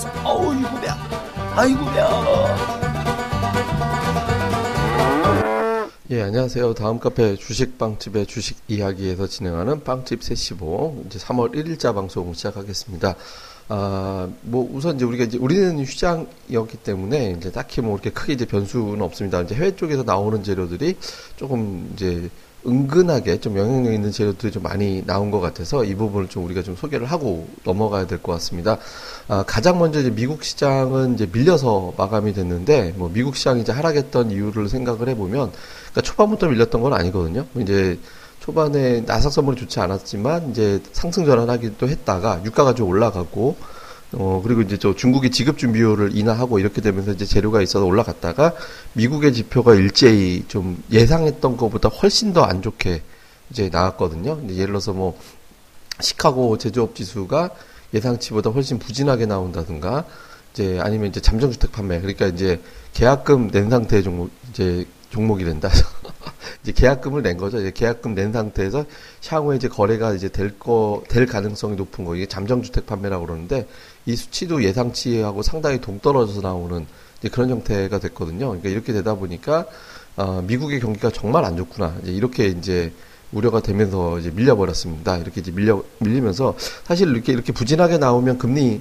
나간다면서 어우 이구 배 아이고 배 예, 안녕하세요. 다음 카페 주식빵집의 주식 이야기에서 진행하는 빵집 세시보 이제 3월 1일자 방송 시작하겠습니다. 아, 뭐 우선 이제 우리가 이제 우리는 휴장이었기 때문에 이제 딱히 뭐 이렇게 크게 이제 변수는 없습니다. 이제 해외 쪽에서 나오는 재료들이 조금 이제 은근하게 좀 영향력 있는 재료들이 좀 많이 나온 것 같아서 이 부분을 좀 우리가 좀 소개를 하고 넘어가야 될 것 같습니다. 아, 가장 먼저 이제 미국 시장은 이제 밀려서 마감이 됐는데 뭐 미국 시장이 이제 하락했던 이유를 생각을 해보면 그러니까 초반부터 밀렸던 건 아니거든요. 이제 초반에 나삭 선물이 좋지 않았지만 이제 상승 전환하기도 했다가 유가가 좀 올라가고 어, 그리고 이제 저 중국이 지급 준비율을 인하하고 이렇게 되면서 이제 재료가 있어서 올라갔다가 미국의 지표가 일제히 좀 예상했던 것보다 훨씬 더 안 좋게 이제 나왔거든요. 예를 들어서 뭐 시카고 제조업 지수가 예상치보다 훨씬 부진하게 나온다든가 이제 아니면 이제 잠정 주택 판매 그러니까 이제 계약금 낸 상태의 종목 이제 종목이 된다. 이제 계약금을 낸 거죠. 이제 계약금 낸 상태에서 향후에 이제 거래가 이제 될 거, 될 가능성이 높은 거. 이게 잠정주택 판매라고 그러는데 이 수치도 예상치하고 상당히 동떨어져서 나오는 이제 그런 형태가 됐거든요. 그러니까 이렇게 되다 보니까, 어, 미국의 경기가 정말 안 좋구나. 이제 이렇게 이제 우려가 되면서 이제 밀려버렸습니다. 이렇게 이제 밀려, 밀리면서 사실 이렇게 이렇게 부진하게 나오면 금리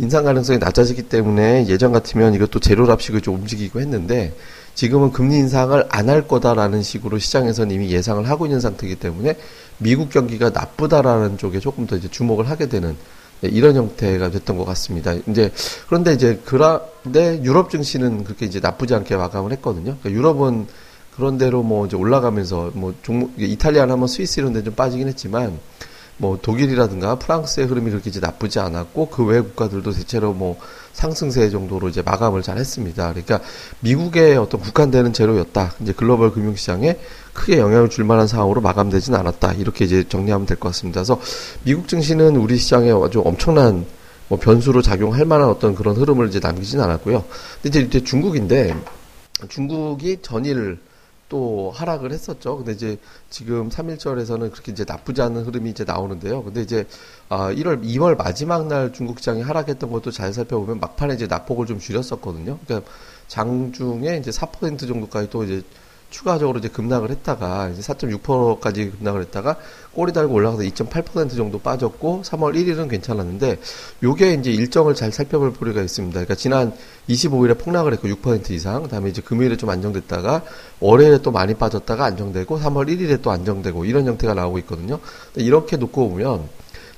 인상 가능성이 낮아지기 때문에 예전 같으면 이것도 제로랍식을 좀 움직이고 했는데 지금은 금리 인상을 안 할 거다라는 식으로 시장에서는 이미 예상을 하고 있는 상태이기 때문에 미국 경기가 나쁘다라는 쪽에 조금 더 이제 주목을 하게 되는 이런 형태가 됐던 것 같습니다. 이제 그런데 이제 그런데 유럽 증시는 그렇게 이제 나쁘지 않게 마감을 했거든요. 그러니까 유럽은 그런 대로 뭐 이제 올라가면서 뭐 종목 이탈리아나 뭐 스위스 이런 데 좀 빠지긴 했지만 뭐 독일이라든가 프랑스의 흐름이 그렇게 이제 나쁘지 않았고 그 외 국가들도 대체로 뭐 상승세 정도로 이제 마감을 잘 했습니다. 그러니까 미국의 어떤 국한되는 재료였다. 이제 글로벌 금융시장에 크게 영향을 줄 만한 상황으로 마감되지는 않았다. 이렇게 이제 정리하면 될 것 같습니다. 그래서 미국 증시는 우리 시장에 아주 엄청난 뭐 변수로 작용할 만한 어떤 그런 흐름을 이제 남기진 않았고요. 근데 이제, 이제 중국인데 중국이 전일 또 하락을 했었죠. 근데 이제 지금 3일절에서는 그렇게 이제 나쁘지 않은 흐름이 이제 나오는데요. 근데 이제 아 1월 2월 마지막 날 중국 시장이 하락했던 것도 잘 살펴보면 막판에 이제 낙폭을 좀 줄였었거든요. 그러니까 장중에 이제 4% 정도까지 또 이제 추가적으로 이제 급락을 했다가 이제 4.6%까지 급락을 했다가 꼬리 달고 올라가서 2.8% 정도 빠졌고 3월 1일은 괜찮았는데 요게 이제 일정을 잘 살펴볼 필요가 있습니다. 그러니까 지난 25일에 폭락을 했고 6% 이상, 그다음에 이제 금요일에 좀 안정됐다가 월요일에 또 많이 빠졌다가 안정되고 3월 1일에 또 안정되고 이런 형태가 나오고 있거든요. 이렇게 놓고 보면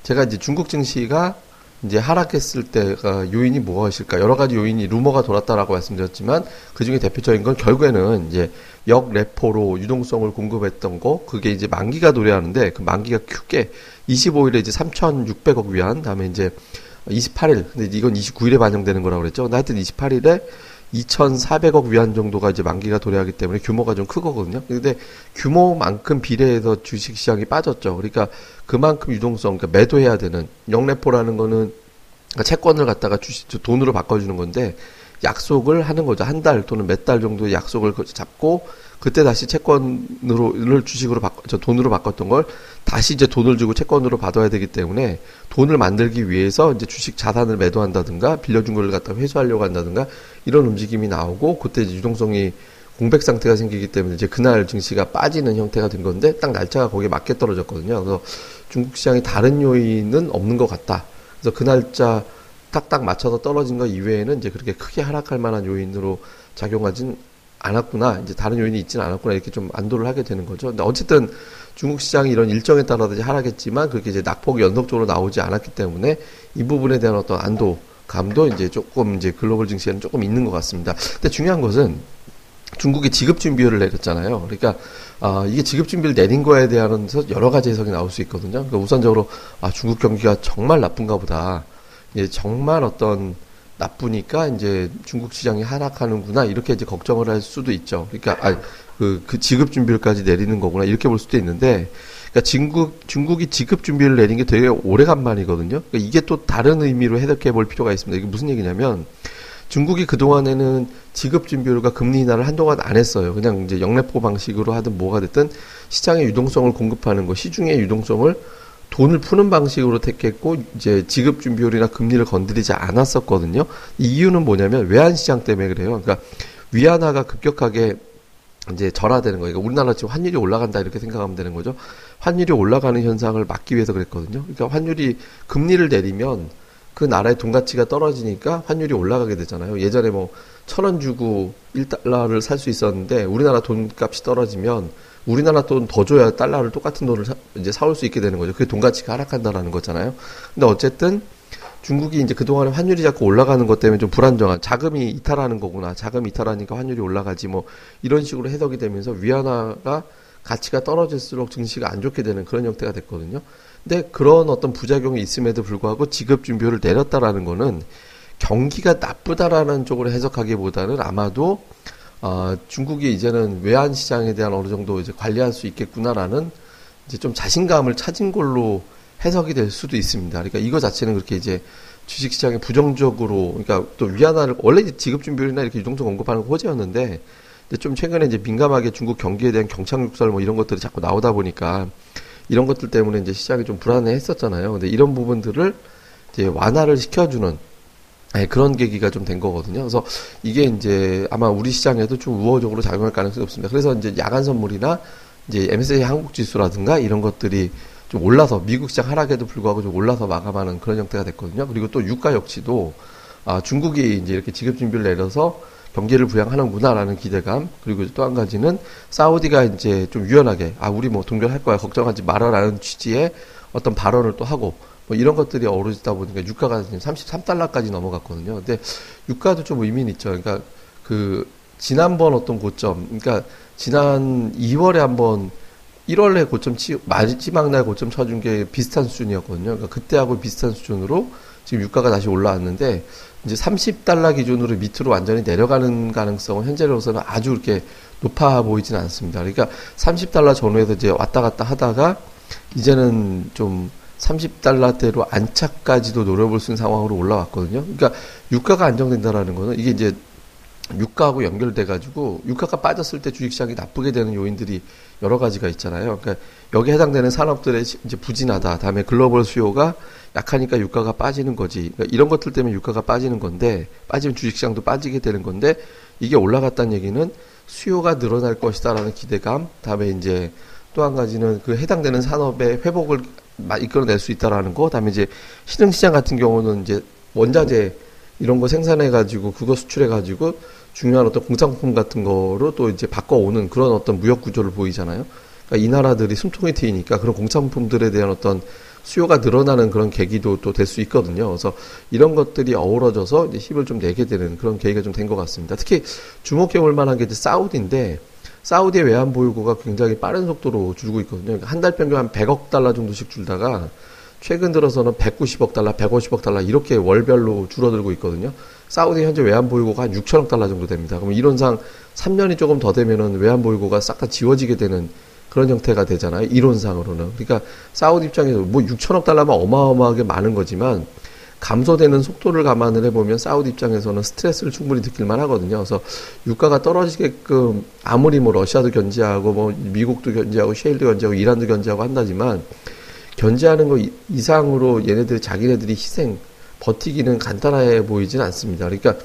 제가 이제 중국 증시가 이제 하락했을 때가 요인이 무엇일까? 여러 가지 요인이 루머가 돌았다라고 말씀드렸지만 그 중에 대표적인 건 결국에는 이제 역 레포로 유동성을 공급했던 거 그게 이제 만기가 도래하는데 그 만기가 크게 25일에 이제 3,600억 위안 다음에 이제 28일 근데 이건 29일에 반영되는 거라고 그랬죠. 근데 하여튼 28일에 2,400억 위안 정도가 이제 만기가 도래하기 때문에 규모가 좀 크거든요. 근데 규모만큼 비례해서 주식 시장이 빠졌죠. 그러니까 그만큼 유동성, 그러니까 매도해야 되는 영래포라는 거는 그러니까 채권을 갖다가 주식 돈으로 바꿔주는 건데 약속을 하는 거죠. 한 달 또는 몇 달 정도 약속을 잡고 그때 다시 채권으로를 주식으로 바꿔 저 돈으로 바꿨던 걸 다시 이제 돈을 주고 채권으로 받아야 되기 때문에 돈을 만들기 위해서 이제 주식 자산을 매도한다든가 빌려준 걸 갖다 회수하려고 한다든가 이런 움직임이 나오고 그때 이제 유동성이 공백 상태가 생기기 때문에 이제 그날 증시가 빠지는 형태가 된 건데 딱 날짜가 거기에 맞게 떨어졌거든요. 그래서 중국 시장이 다른 요인은 없는 것 같다. 그래서 그 날짜 딱딱 맞춰서 떨어진 것 이외에는 이제 그렇게 크게 하락할 만한 요인으로 작용하진 않았구나. 이제 다른 요인이 있지는 않았구나. 이렇게 좀 안도를 하게 되는 거죠. 근데 어쨌든 중국 시장이 이런 일정에 따라서 하락했지만 그렇게 이제 낙폭이 연속적으로 나오지 않았기 때문에 이 부분에 대한 어떤 안도 감도 이제 조금 이제 글로벌 증시에는 조금 있는 것 같습니다. 근데 중요한 것은 중국이 지급 준비율을 내렸잖아요. 그러니까 아, 이게 지급 준비를 내린 거에 대한 여러 가지 해석이 나올 수 있거든요. 그러니까 우선적으로 아, 중국 경기가 정말 나쁜가 보다. 예, 정말 어떤 나쁘니까 이제 중국 시장이 하락하는구나 이렇게 이제 걱정을 할 수도 있죠. 그러니까 아, 그, 그 지급 준비율까지 내리는 거구나 이렇게 볼 수도 있는데 그러니까 중국 중국이 지급 준비를 내린 게 되게 오래간만이거든요. 그러니까 이게 또 다른 의미로 해석해 볼 필요가 있습니다. 이게 무슨 얘기냐면 중국이 그 동안에는 지급 준비율과 금리 인하를 한동안 안 했어요. 그냥 이제 영래포 방식으로 하든 뭐가 됐든 시장의 유동성을 공급하는 거, 시중의 유동성을 돈을 푸는 방식으로 택했고 이제 지급 준비율이나 금리를 건드리지 않았었거든요. 이 이유는 뭐냐면 외환 시장 때문에 그래요. 그러니까 위안화가 급격하게 이제 절하되는 거예요. 그러니까 우리나라 지금 환율이 올라간다 이렇게 생각하면 되는 거죠. 환율이 올라가는 현상을 막기 위해서 그랬거든요. 그러니까 환율이 금리를 내리면 그 나라의 돈 가치가 떨어지니까 환율이 올라가게 되잖아요. 예전에 뭐 천 원 주고 1달러를 살 수 있었는데 우리나라 돈값이 떨어지면 우리나라 돈 더 줘야 달러를 똑같은 돈을 사, 이제 사올 수 있게 되는 거죠. 그게 돈 가치가 하락한다라는 거잖아요. 근데 어쨌든 중국이 이제 그동안에 환율이 자꾸 올라가는 것 때문에 좀 불안정한 자금이 이탈하는 거구나. 자금 이탈하니까 환율이 올라가지 뭐 이런 식으로 해석이 되면서 위안화가 가치가 떨어질수록 증시가 안 좋게 되는 그런 형태가 됐거든요. 근데 그런 어떤 부작용이 있음에도 불구하고 지급 준비율을 내렸다라는 거는 경기가 나쁘다라는 쪽으로 해석하기보다는 아마도 어, 중국이 이제는 외환 시장에 대한 어느 정도 이제 관리할 수 있겠구나라는 이제 좀 자신감을 찾은 걸로 해석이 될 수도 있습니다. 그러니까 이거 자체는 그렇게 이제 주식 시장에 부정적으로, 그러니까 또 위안화를, 원래 지급 준비율이나 이렇게 유동성 언급하는 거 호재였는데, 근데 좀 최근에 이제 민감하게 중국 경기에 대한 경착륙설 뭐 이런 것들이 자꾸 나오다 보니까, 이런 것들 때문에 이제 시장이 좀 불안해 했었잖아요. 근데 이런 부분들을 이제 완화를 시켜주는, 네, 그런 계기가 좀 된 거거든요. 그래서 이게 이제 아마 우리 시장에도 좀 우호적으로 작용할 가능성이 없습니다. 그래서 이제 야간 선물이나 이제 MSCI 한국 지수라든가 이런 것들이 좀 올라서 미국 시장 하락에도 불구하고 좀 올라서 마감하는 그런 형태가 됐거든요. 그리고 또 유가 역시도 아, 중국이 이제 이렇게 지급 준비를 내려서 경기를 부양하는구나라는 기대감 그리고 또 한 가지는 사우디가 이제 좀 유연하게 아 우리 뭐 동결할 거야 걱정하지 말아라는 취지의 어떤 발언을 또 하고 뭐 이런 것들이 어우러지다 보니까 유가가 지금 33달러까지 넘어갔거든요. 근데 유가도 좀 의미는 있죠. 그러니까 그 지난번 어떤 고점 그러니까 지난 2월에 한번 1월에 고점 치, 마지막 날 고점 쳐준 게 비슷한 수준이었거든요. 그러니까 그때하고 비슷한 수준으로 지금 유가가 다시 올라왔는데 이제 30달러 기준으로 밑으로 완전히 내려가는 가능성은 현재로서는 아주 그렇게 높아 보이지는 않습니다. 그러니까 30달러 전후에서 이제 왔다 갔다 하다가 이제는 좀 30달러대로 안착까지도 노려볼 수 있는 상황으로 올라왔거든요. 그러니까 유가가 안정된다라는 거는 이게 이제 유가하고 연결돼 가지고 유가가 빠졌을 때 주식시장이 나쁘게 되는 요인들이 여러 가지가 있잖아요. 그러니까 여기에 해당되는 산업들의 이제 부진하다. 다음에 글로벌 수요가 약하니까 유가가 빠지는 거지. 그러니까 이런 것들 때문에 유가가 빠지는 건데 빠지면 주식시장도 빠지게 되는 건데 이게 올라갔다는 얘기는 수요가 늘어날 것이다라는 기대감. 다음에 이제 또 한 가지는 그 해당되는 산업의 회복을 이끌어낼 수 있다라는 거. 다음에 이제 신흥시장 같은 경우는 이제 원자재 이런 거 생산해 가지고 그거 수출해 가지고 중요한 어떤 공산품 같은 거로 또 이제 바꿔오는 그런 어떤 무역 구조를 보이잖아요. 그러니까 이 나라들이 숨통이 트이니까 그런 공산품들에 대한 어떤 수요가 늘어나는 그런 계기도 또 될 수 있거든요. 그래서 이런 것들이 어우러져서 이제 힘을 좀 내게 되는 그런 계기가 좀 된 것 같습니다. 특히 주목해 볼 만한 게 이제 사우디인데 사우디의 외환 보유고가 굉장히 빠른 속도로 줄고 있거든요. 그러니까 한 달 평균 한 100억 달러 정도씩 줄다가 최근 들어서는 190억 달러, 150억 달러 이렇게 월별로 줄어들고 있거든요. 사우디 현재 외환 보유고가 한 6천억 달러 정도 됩니다. 그럼 이론상 3년이 조금 더 되면은 외환 보유고가 싹 다 지워지게 되는 그런 형태가 되잖아요. 이론상으로는. 그러니까 사우디 입장에서 뭐 6천억 달러면 어마어마하게 많은 거지만 감소되는 속도를 감안을 해보면 사우디 입장에서는 스트레스를 충분히 느낄만 하거든요. 그래서 유가가 떨어지게끔 아무리 뭐 러시아도 견제하고 뭐 미국도 견제하고 셰일도 견제하고 이란도 견제하고 한다지만 견제하는 거 이상으로 얘네들 자기네들이 희생 버티기는 간단해 보이지는 않습니다. 그러니까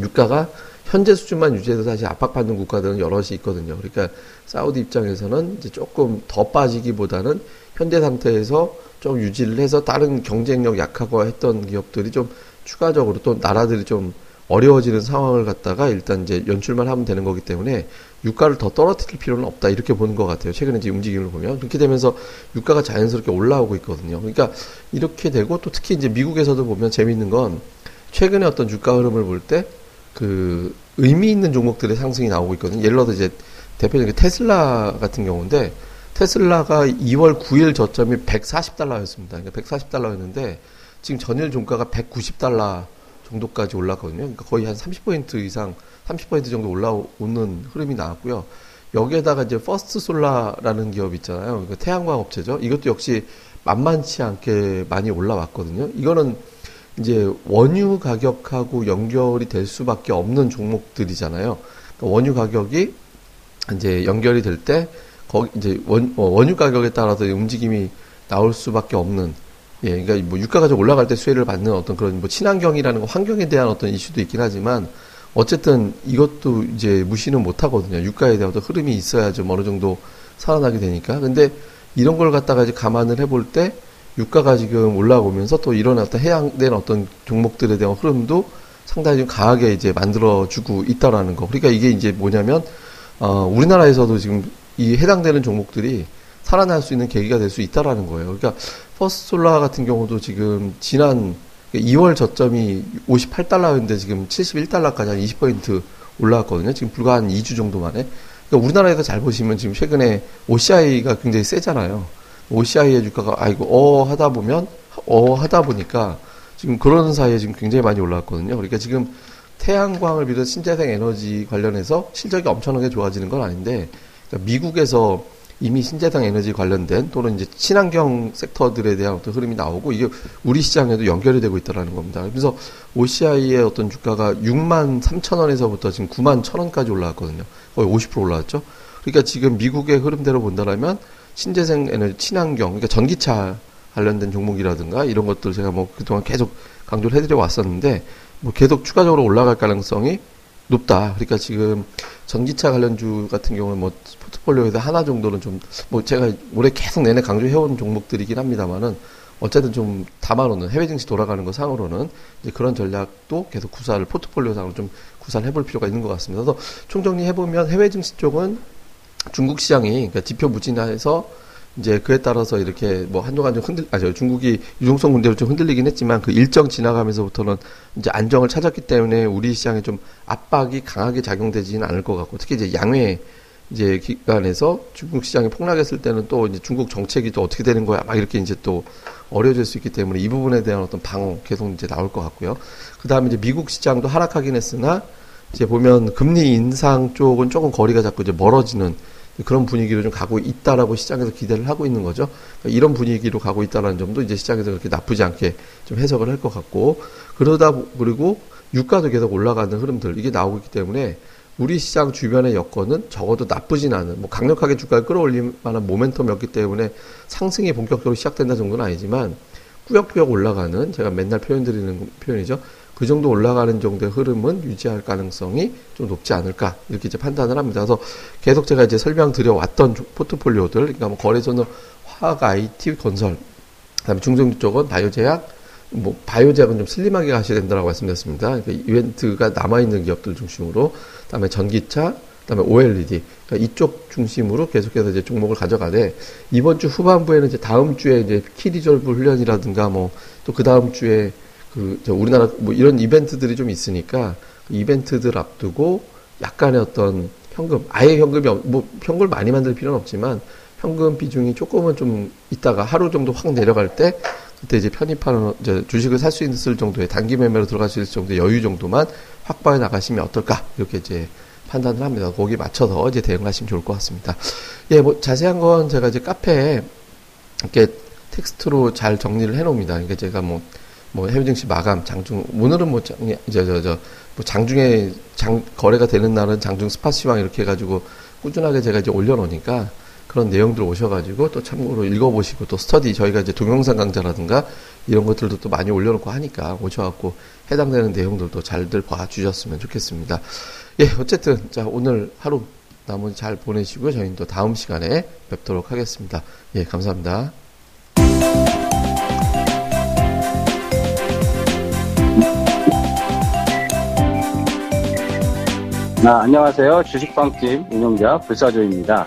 유가가 현재 수준만 유지해서 사실 압박받는 국가들은 여럿이 있거든요. 그러니까 사우디 입장에서는 이제 조금 더 빠지기보다는 현재 상태에서 좀 유지를 해서 다른 경쟁력 약하고 했던 기업들이 좀 추가적으로 또 나라들이 좀 어려워지는 상황을 갖다가 일단 이제 연출만 하면 되는 거기 때문에 유가를 더 떨어뜨릴 필요는 없다 이렇게 보는 것 같아요. 최근에 이제 움직임을 보면 그렇게 되면서 유가가 자연스럽게 올라오고 있거든요. 그러니까 이렇게 되고 또 특히 이제 미국에서도 보면 재미있는 건 최근에 어떤 주가 흐름을 볼 때 그 의미 있는 종목들의 상승이 나오고 있거든요. 예를 들어서 이제 대표적인 테슬라 같은 경우인데 테슬라가 2월 9일 저점이 140달러였습니다. 그러니까 140달러였는데 지금 전일 종가가 190달러 정도까지 올랐거든요. 그러니까 거의 한 30% 이상, 30% 정도 올라오는 흐름이 나왔고요. 여기에다가 이제 퍼스트 솔라라는 기업 있잖아요. 그러니까 태양광 업체죠. 이것도 역시 만만치 않게 많이 올라왔거든요. 이거는 이제 원유 가격하고 연결이 될 수밖에 없는 종목들이잖아요. 그러니까 원유 가격이 이제 연결이 될 때 거기 이제 원, 어, 원유 가격에 따라서 움직임이 나올 수밖에 없는 예, 그러니까 뭐 유가가 좀 올라갈 때 수혜를 받는 어떤 그런 뭐 친환경이라는 거 환경에 대한 어떤 이슈도 있긴 하지만 어쨌든 이것도 이제 무시는 못 하거든요. 유가에 대한 어떤 흐름이 있어야 좀 어느 정도 살아나게 되니까. 근데 이런 걸 갖다가 이제 감안을 해볼 때 유가가 지금 올라오면서 또 이런 어떤 해양된 어떤 종목들에 대한 흐름도 상당히 좀 강하게 이제 만들어주고 있다라는 거. 그러니까 이게 이제 뭐냐면, 어, 우리나라에서도 지금 이 해당되는 종목들이 살아날 수 있는 계기가 될 수 있다라는 거예요. 그러니까 퍼스솔라 같은 경우도 지금 지난 2월 저점이 58달러였는데 지금 71달러까지 한 20포인트 올라왔거든요. 지금 불과 한 2주 정도 만에. 그러니까 우리나라에서 잘 보시면 지금 최근에 OCI가 굉장히 세잖아요. OCI의 주가가 아이고 어 하다 보면 어 하다 보니까 지금 그런 사이에 지금 굉장히 많이 올라왔거든요. 그러니까 지금 태양광을 비롯해 신재생 에너지 관련해서 실적이 엄청나게 좋아지는 건 아닌데 그러니까 미국에서 이미 신재생 에너지 관련된 또는 이제 친환경 섹터들에 대한 어떤 흐름이 나오고 이게 우리 시장에도 연결이 되고 있다라는 겁니다. 그래서 OCI의 어떤 주가가 6만 3천 원에서부터 지금 9만 1천 원까지 올라왔거든요. 거의 50% 올라왔죠. 그러니까 지금 미국의 흐름대로 본다면 신재생 에너지 친환경 그러니까 전기차 관련된 종목이라든가 이런 것들 제가 뭐 그동안 계속 강조를 해드려 왔었는데 뭐 계속 추가적으로 올라갈 가능성이 높다. 그러니까 지금 전기차 관련주 같은 경우는 뭐 포트폴리오에서 하나 정도는 좀 뭐 제가 올해 계속 내내 강조해온 종목들이긴 합니다만은 어쨌든 좀 담아놓는 해외 증시 돌아가는 거 상으로는 이제 그런 전략도 계속 구사를 포트폴리오 상으로 좀 구사를 해볼 필요가 있는 것 같습니다. 그래서 총정리 해 보면 해외 증시 쪽은 중국 시장이 그러니까 지표 무진화해서 이제 그에 따라서 이렇게 뭐 한동안 좀 흔들, 아죠 중국이 유동성 문제로 좀 흔들리긴 했지만 그 일정 지나가면서부터는 이제 안정을 찾았기 때문에 우리 시장에 좀 압박이 강하게 작용되지는 않을 것 같고 특히 이제 양회 이제 기간에서 중국 시장이 폭락했을 때는 또 이제 중국 정책이 또 어떻게 되는 거야 막 이렇게 이제 또 어려워질 수 있기 때문에 이 부분에 대한 어떤 방어 계속 이제 나올 것 같고요. 그 다음에 이제 미국 시장도 하락하긴 했으나 이제 보면 금리 인상 쪽은 조금 거리가 자꾸 이제 멀어지는 그런 분위기로 좀 가고 있다라고 시장에서 기대를 하고 있는 거죠. 그러니까 이런 분위기로 가고 있다라는 점도 이제 시장에서 그렇게 나쁘지 않게 좀 해석을 할 것 같고 그러다 그리고 유가도 계속 올라가는 흐름들 이게 나오고 있기 때문에 우리 시장 주변의 여건은 적어도 나쁘진 않은 뭐 강력하게 주가를 끌어올릴 만한 모멘텀이었기 때문에 상승이 본격적으로 시작된다 정도는 아니지만 꾸역꾸역 올라가는 제가 맨날 표현 드리는 표현이죠. 그 정도 올라가는 정도의 흐름은 유지할 가능성이 좀 높지 않을까 이렇게 이제 판단을 합니다. 그래서 계속 제가 이제 설명드려 왔던 포트폴리오들, 그러니까 뭐 거래소는 화학, IT, 건설, 그다음에 중성주 쪽은 바이오제약, 뭐 바이오제약은 좀 슬림하게 가셔야 된다고 말씀드렸습니다. 그러니까 이벤트가 남아 있는 기업들 중심으로, 그다음에 전기차, 그다음에 OLED 그러니까 이쪽 중심으로 계속해서 이제 종목을 가져가되 이번 주 후반부에는 이제 다음 주에 이제 키리졸브 훈련이라든가 뭐 또 그 다음 주에 그, 저 우리나라 뭐 이런 이벤트들이 좀 있으니까 그 이벤트들 앞두고 약간의 어떤 현금, 아예 현금이, 뭐 현금을 많이 만들 필요는 없지만 현금 비중이 조금은 좀 있다가 하루 정도 확 내려갈 때 그때 이제 편입하는 이제 주식을 살 수 있을 정도의 단기 매매로 들어갈 수 있을 정도의 여유 정도만 확보해 나가시면 어떨까 이렇게 이제 판단을 합니다. 거기에 맞춰서 이제 대응하시면 좋을 것 같습니다. 예, 뭐 자세한 건 제가 이제 카페에 이렇게 텍스트로 잘 정리를 해 놓습니다. 그러니까 제가 뭐 뭐 해외 증시 마감 장중 오늘은 뭐 저저 뭐 장중에 장 거래가 되는 날은 장중 스팟 시황 이렇게 해가지고 꾸준하게 제가 이제 올려놓으니까 그런 내용들 오셔가지고 또 참고로 읽어보시고 또 스터디 저희가 이제 동영상 강좌라든가 이런 것들도 또 많이 올려놓고 하니까 오셔갖고 해당되는 내용들도 잘들 봐주셨으면 좋겠습니다. 예, 어쨌든 자 오늘 하루 나머지 잘 보내시고 저희는 또 다음 시간에 뵙도록 하겠습니다. 예, 감사합니다. 아, 안녕하세요. 주식방집 운영자 불사조입니다.